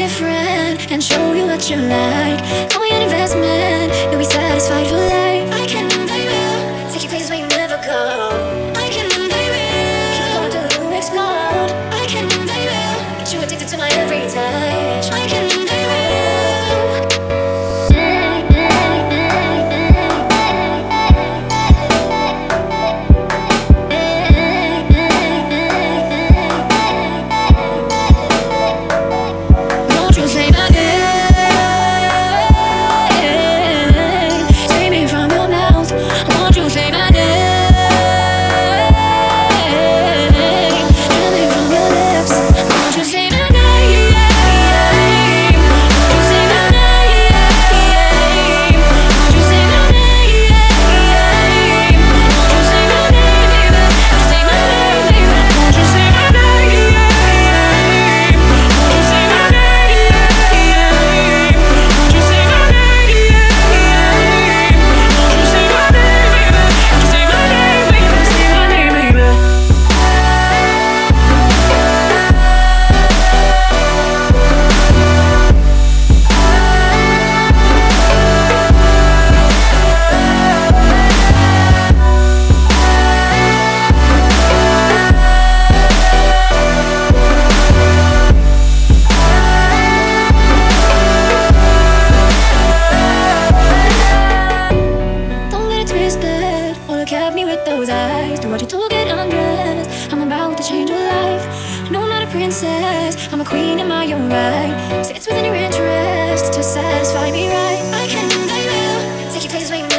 different and show you what you like. Call me an investment, you'll be satisfied for life. I can invite you, take you places where you never go. say my name. with those eyes. Do what you told, get undressed. I'm about to change your life. No, I'm not a princess. I'm a queen in my own right. So it's within your interest to satisfy me right. I can, I will take you places where